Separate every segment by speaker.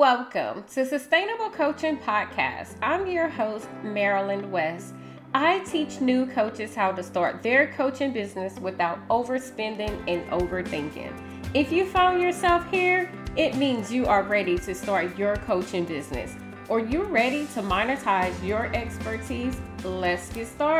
Speaker 1: Welcome to Sustainable Coaching Podcast. I'm your host, Marilyn West. I teach new coaches how to start their coaching business without overspending and overthinking. If you found yourself here, it means you are ready to start your coaching business or you're ready to monetize your expertise. Let's get started.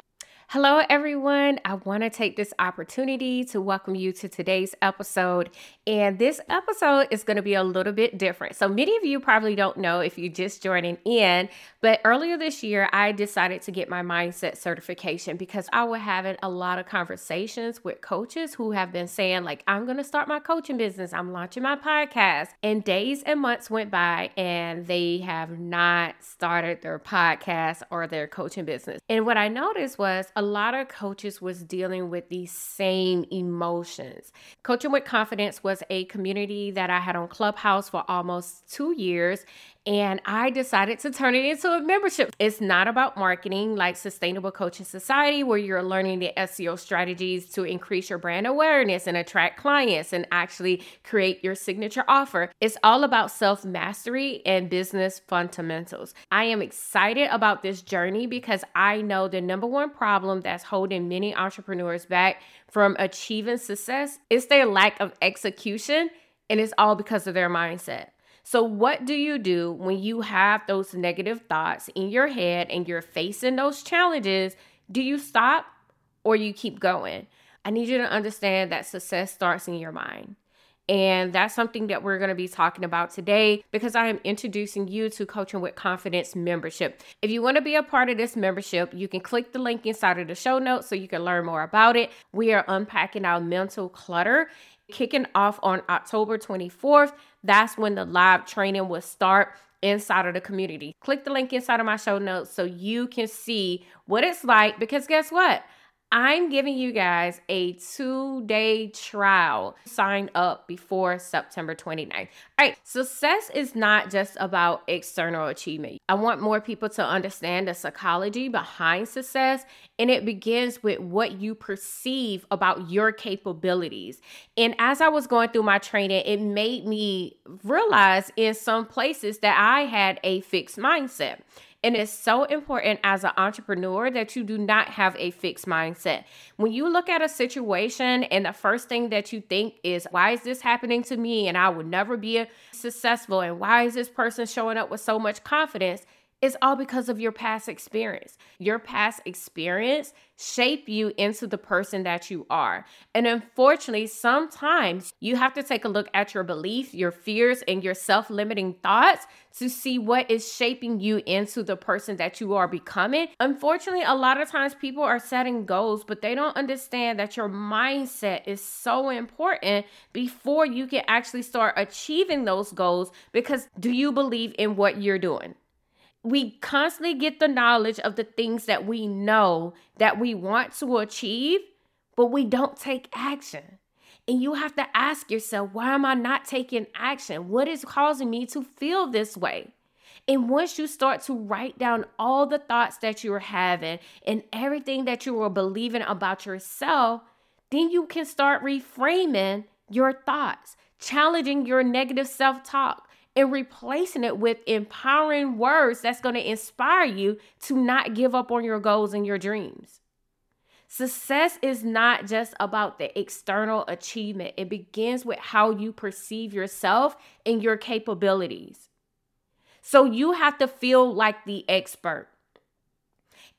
Speaker 1: Hello, everyone. I want to take this opportunity to welcome you to today's episode. And this episode is going to be a little bit different. So, many of you probably don't know if you're just joining in, but earlier this year, I decided to get my mindset certification because I was having a lot of conversations with coaches who have been saying, like, I'm going to start my coaching business, I'm launching my podcast. And days and months went by, and they have not started their podcast or their coaching business. And what I noticed was, a lot of coaches was dealing with these same emotions. Coaching with Confidence was a community that I had on Clubhouse for almost 2 years and I decided to turn it into a membership. It's not about marketing like Sustainable Coaching Society, where you're learning the SEO strategies to increase your brand awareness and attract clients and actually create your signature offer. It's all about self mastery and business fundamentals. I am excited about this journey because I know the number one problem that's holding many entrepreneurs back from achieving success is their lack of execution, and it's all because of their mindset. So, what do you do when you have those negative thoughts in your head and you're facing those challenges? Do you stop or you keep going? I need you to understand that success starts in your mind. And that's something that we're going to be talking about today because I am introducing you to Coaching with Confidence membership. If you want to be a part of this membership, you can click the link inside of the show notes so you can learn more about it. We are unpacking our mental clutter kicking off on October 24th. That's when the live training will start inside of the community. Click the link inside of my show notes so you can see what it's like because guess what? I'm giving you guys a two day trial. Sign up before September 29th. All right, success is not just about external achievement. I want more people to understand the psychology behind success, and it begins with what you perceive about your capabilities. And as I was going through my training, it made me realize in some places that I had a fixed mindset. And it's so important as an entrepreneur that you do not have a fixed mindset. When you look at a situation and the first thing that you think is, why is this happening to me? And I would never be successful. And why is this person showing up with so much confidence? It's all because of your past experience. Your past experience shape you into the person that you are. And unfortunately, sometimes you have to take a look at your belief, your fears, and your self-limiting thoughts to see what is shaping you into the person that you are becoming. Unfortunately, a lot of times people are setting goals, but they don't understand that your mindset is so important before you can actually start achieving those goals because do you believe in what you're doing? We constantly get the knowledge of the things that we know that we want to achieve, but we don't take action. And you have to ask yourself, why am I not taking action? What is causing me to feel this way? And once you start to write down all the thoughts that you're having and everything that you are believing about yourself, then you can start reframing your thoughts, challenging your negative self talk, and replacing it with empowering words that's going to inspire you to not give up on your goals and your dreams. Success is not just about the external achievement, it begins with how you perceive yourself and your capabilities. So you have to feel like the expert.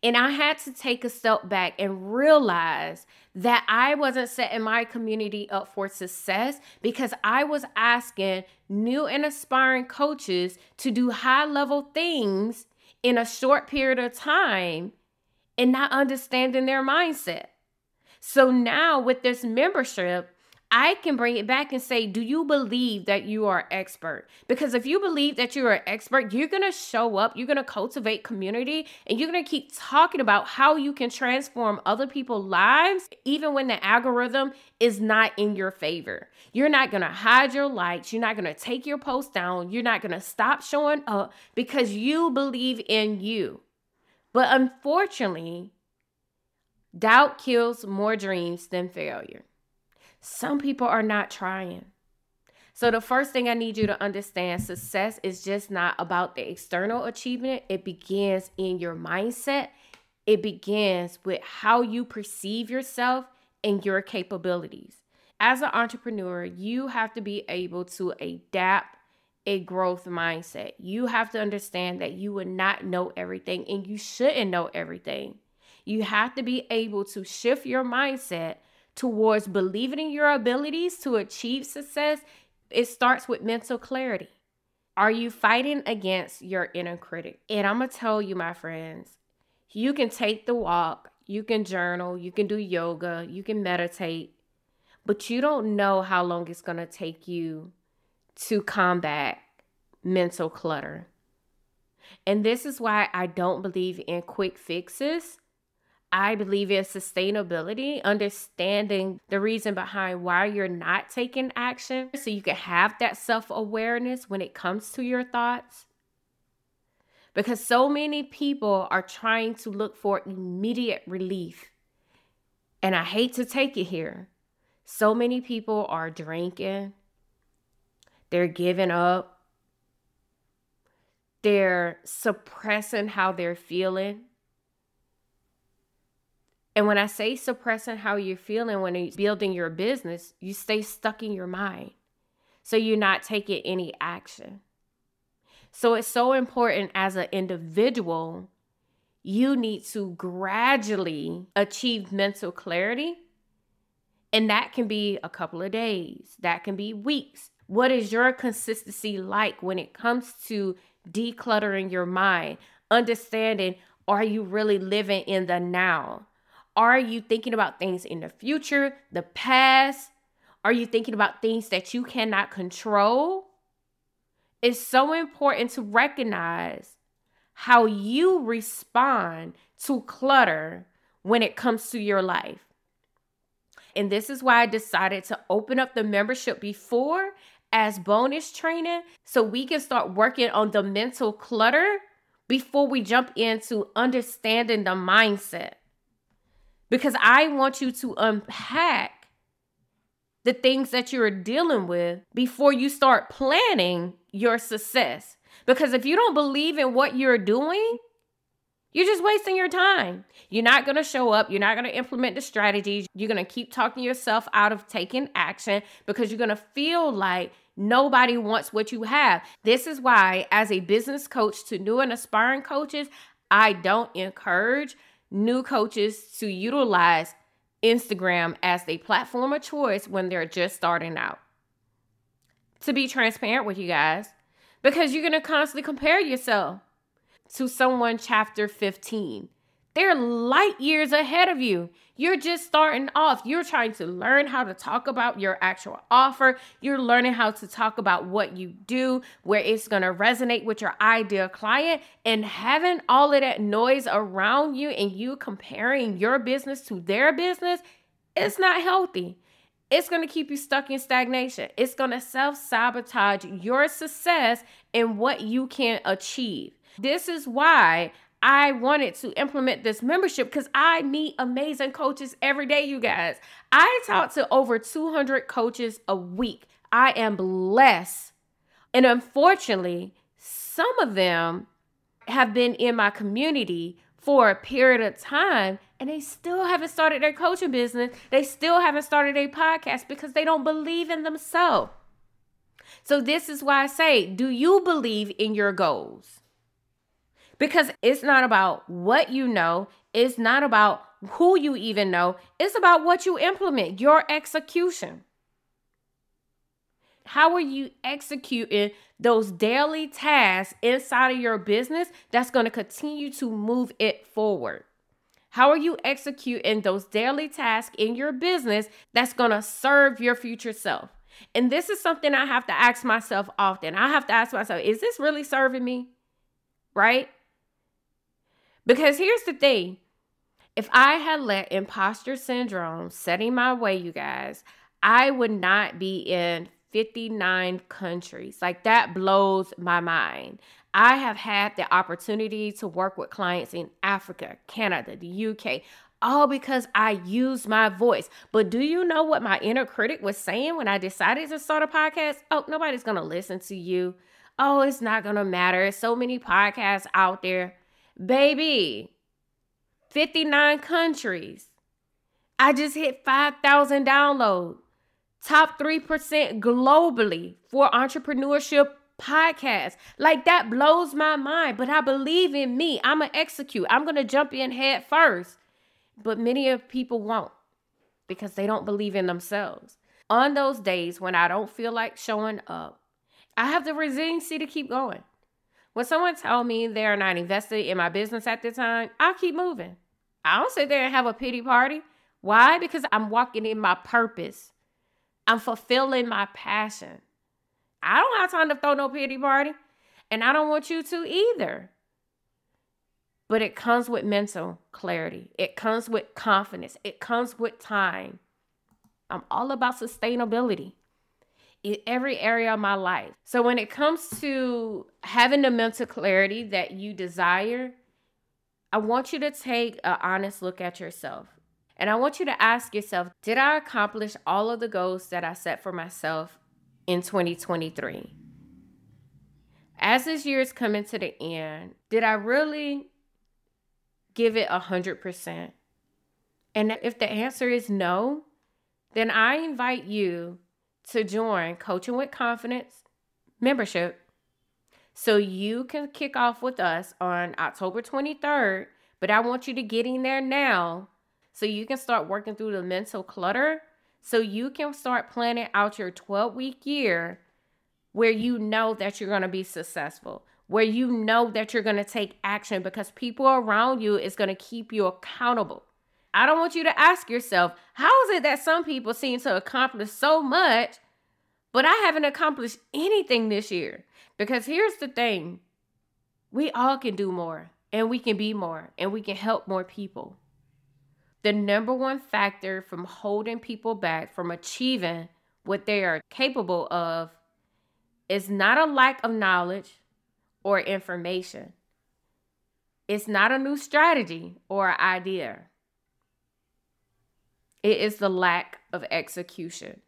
Speaker 1: And I had to take a step back and realize that I wasn't setting my community up for success because I was asking new and aspiring coaches to do high level things in a short period of time and not understanding their mindset. So now with this membership, I can bring it back and say, Do you believe that you are expert? Because if you believe that you're an expert, you're going to show up, you're going to cultivate community, and you're going to keep talking about how you can transform other people's lives, even when the algorithm is not in your favor. You're not going to hide your likes, you're not going to take your post down, you're not going to stop showing up because you believe in you. But unfortunately, doubt kills more dreams than failure. Some people are not trying. So, the first thing I need you to understand success is just not about the external achievement, it begins in your mindset. It begins with how you perceive yourself and your capabilities. As an entrepreneur, you have to be able to adapt a growth mindset. You have to understand that you will not know everything and you shouldn't know everything. You have to be able to shift your mindset towards believing in your abilities to achieve success. It starts with mental clarity. Are you fighting against your inner critic? And I'm going to tell you, my friends, you can take the walk, you can journal, you can do yoga, you can meditate, but you don't know how long it's going to take you to combat mental clutter. And this is why I don't believe in quick fixes. I believe in sustainability, understanding the reason behind why you're not taking action so you can have that self awareness when it comes to your thoughts because so many people are trying to look for immediate relief. And I hate to take it here. So many people are drinking, they're giving up, they're suppressing how they're feeling. And when I say suppressing how you're feeling when you're building your business, you stay stuck in your mind. So you're not taking any action. So it's so important as an individual, you need to gradually achieve mental clarity. And that can be a couple of days, that can be weeks. What is your consistency like when it comes to decluttering your mind? Understanding, are you really living in the now? Are you thinking about things in the future, the past? Are you thinking about things that you cannot control? it's so important to recognize how you respond to clutter when it comes to your life. And this is why I decided to open up the membership before as bonus training so we can start working on the mental clutter before we jump into understanding the mindset. Because I want you to unpack the things that you're dealing with before you start planning your success. Because if you don't believe in what you're doing, you're just wasting your time. You're not going to show up. You're not going to implement the strategies. You're going to keep talking yourself out of taking action because you're going to feel like nobody wants what you have. This is why, as a business coach to new and aspiring coaches, I don't encourage new coaches to utilize Instagram as a platform of choice when they're just starting out. To be transparent with you guys, because you're going to constantly compare yourself to someone chapter 15. They're light years ahead of you. You're just starting off. You're trying to learn how to talk about your actual offer. You're learning how to talk about what you do, where it's going to resonate with your ideal client, and having all of that noise around you and you comparing your business to their business, it's not healthy. It's going to keep you stuck in stagnation. It's going to self sabotage your success and what you can achieve. This is why I wanted to implement this membership because I meet amazing coaches every day, you guys. I talk to over 200 coaches a week. I am blessed. And unfortunately, some of them have been in my community for a period of time and they still haven't started their coaching business. They still haven't started a podcast because they don't believe in themselves. So, this is why I say, do you believe in your goals? Because it's not about what you know, it's not about who you even know, it's about what you implement, your execution. How are you executing those daily tasks inside of your business that's going to continue to move it forward? How are you executing those daily tasks in your business that's going to serve your future self? And this is something I have to ask myself often. I have to ask myself, is this really serving me? Right? Because here's the thing if I had let imposter syndrome set in my way, you guys, I would not be in 59 countries. Like that blows my mind. I have had the opportunity to work with clients in Africa, Canada, the UK, all because I used my voice. But do you know what my inner critic was saying when I decided to start a podcast? Oh, nobody's going to listen to you. Oh, it's not going to matter. So many podcasts out there. Baby, 59 countries. I just hit 5,000 downloads. Top 3% globally for entrepreneurship podcast. Like that blows my mind, but I believe in me. I'm going to execute. I'm going to jump in head first. But many of people won't because they don't believe in themselves. On those days when I don't feel like showing up, I have the resiliency to keep going. When someone tell me they're not invested in my business at the time, I'll keep moving. I don't sit there and have a pity party. Why? Because I'm walking in my purpose. I'm fulfilling my passion. I don't have time to throw no pity party, and I don't want you to either. But it comes with mental clarity, it comes with confidence, it comes with time. I'm all about sustainability in every area of my life. So when it comes to having the mental clarity that you desire, I want you to take an honest look at yourself. And I want you to ask yourself, did I accomplish all of the goals that I set for myself in 2023? As this year is coming to the end, did I really give it 100%? And if the answer is no, then I invite you to join Coaching with Confidence membership so you can kick off with us on October 23rd. But I want you to get in there now so you can start working through the mental clutter so you can start planning out your 12 week year where you know that you're going to be successful where you know that you're going to take action because people around you is going to keep you accountable i don't want you to ask yourself how is it that some people seem to accomplish so much but i haven't accomplished anything this year because here's the thing we all can do more and we can be more and we can help more people the number one factor from holding people back from achieving what they are capable of is not a lack of knowledge or information. It's not a new strategy or idea. It is the lack of execution.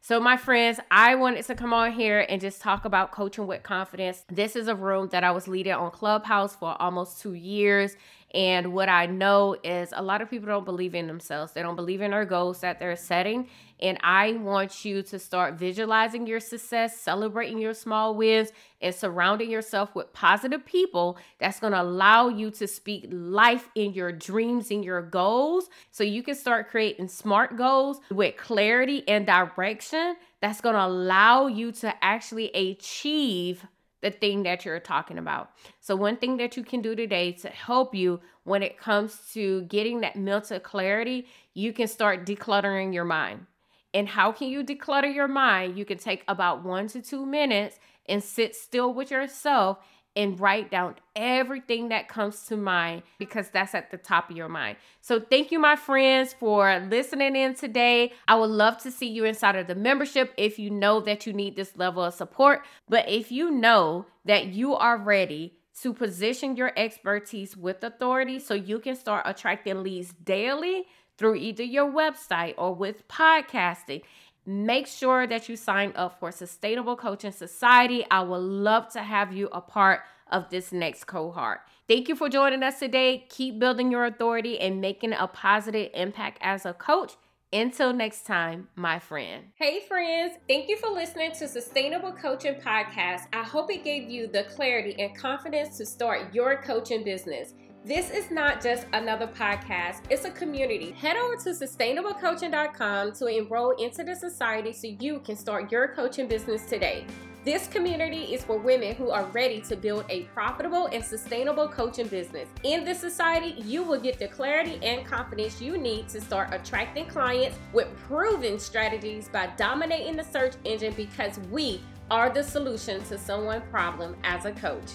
Speaker 1: So, my friends, I wanted to come on here and just talk about coaching with confidence. This is a room that I was leading on Clubhouse for almost two years. And what I know is a lot of people don't believe in themselves. They don't believe in their goals that they're setting. And I want you to start visualizing your success, celebrating your small wins, and surrounding yourself with positive people that's going to allow you to speak life in your dreams and your goals so you can start creating smart goals with clarity and direction that's going to allow you to actually achieve the thing that you're talking about. So, one thing that you can do today to help you when it comes to getting that mental clarity, you can start decluttering your mind. And how can you declutter your mind? You can take about one to two minutes and sit still with yourself and write down everything that comes to mind because that's at the top of your mind. So, thank you, my friends, for listening in today. I would love to see you inside of the membership if you know that you need this level of support. But if you know that you are ready to position your expertise with authority so you can start attracting leads daily through either your website or with podcasting make sure that you sign up for Sustainable Coaching Society. I would love to have you a part of this next cohort. Thank you for joining us today. Keep building your authority and making a positive impact as a coach. Until next time, my friend. Hey, friends. Thank you for listening to Sustainable Coaching Podcast. I hope it gave you the clarity and confidence to start your coaching business. This is not just another podcast, it's a community. Head over to sustainablecoaching.com to enroll into the society so you can start your coaching business today. This community is for women who are ready to build a profitable and sustainable coaching business. In this society, you will get the clarity and confidence you need to start attracting clients with proven strategies by dominating the search engine because we are the solution to someone's problem as a coach.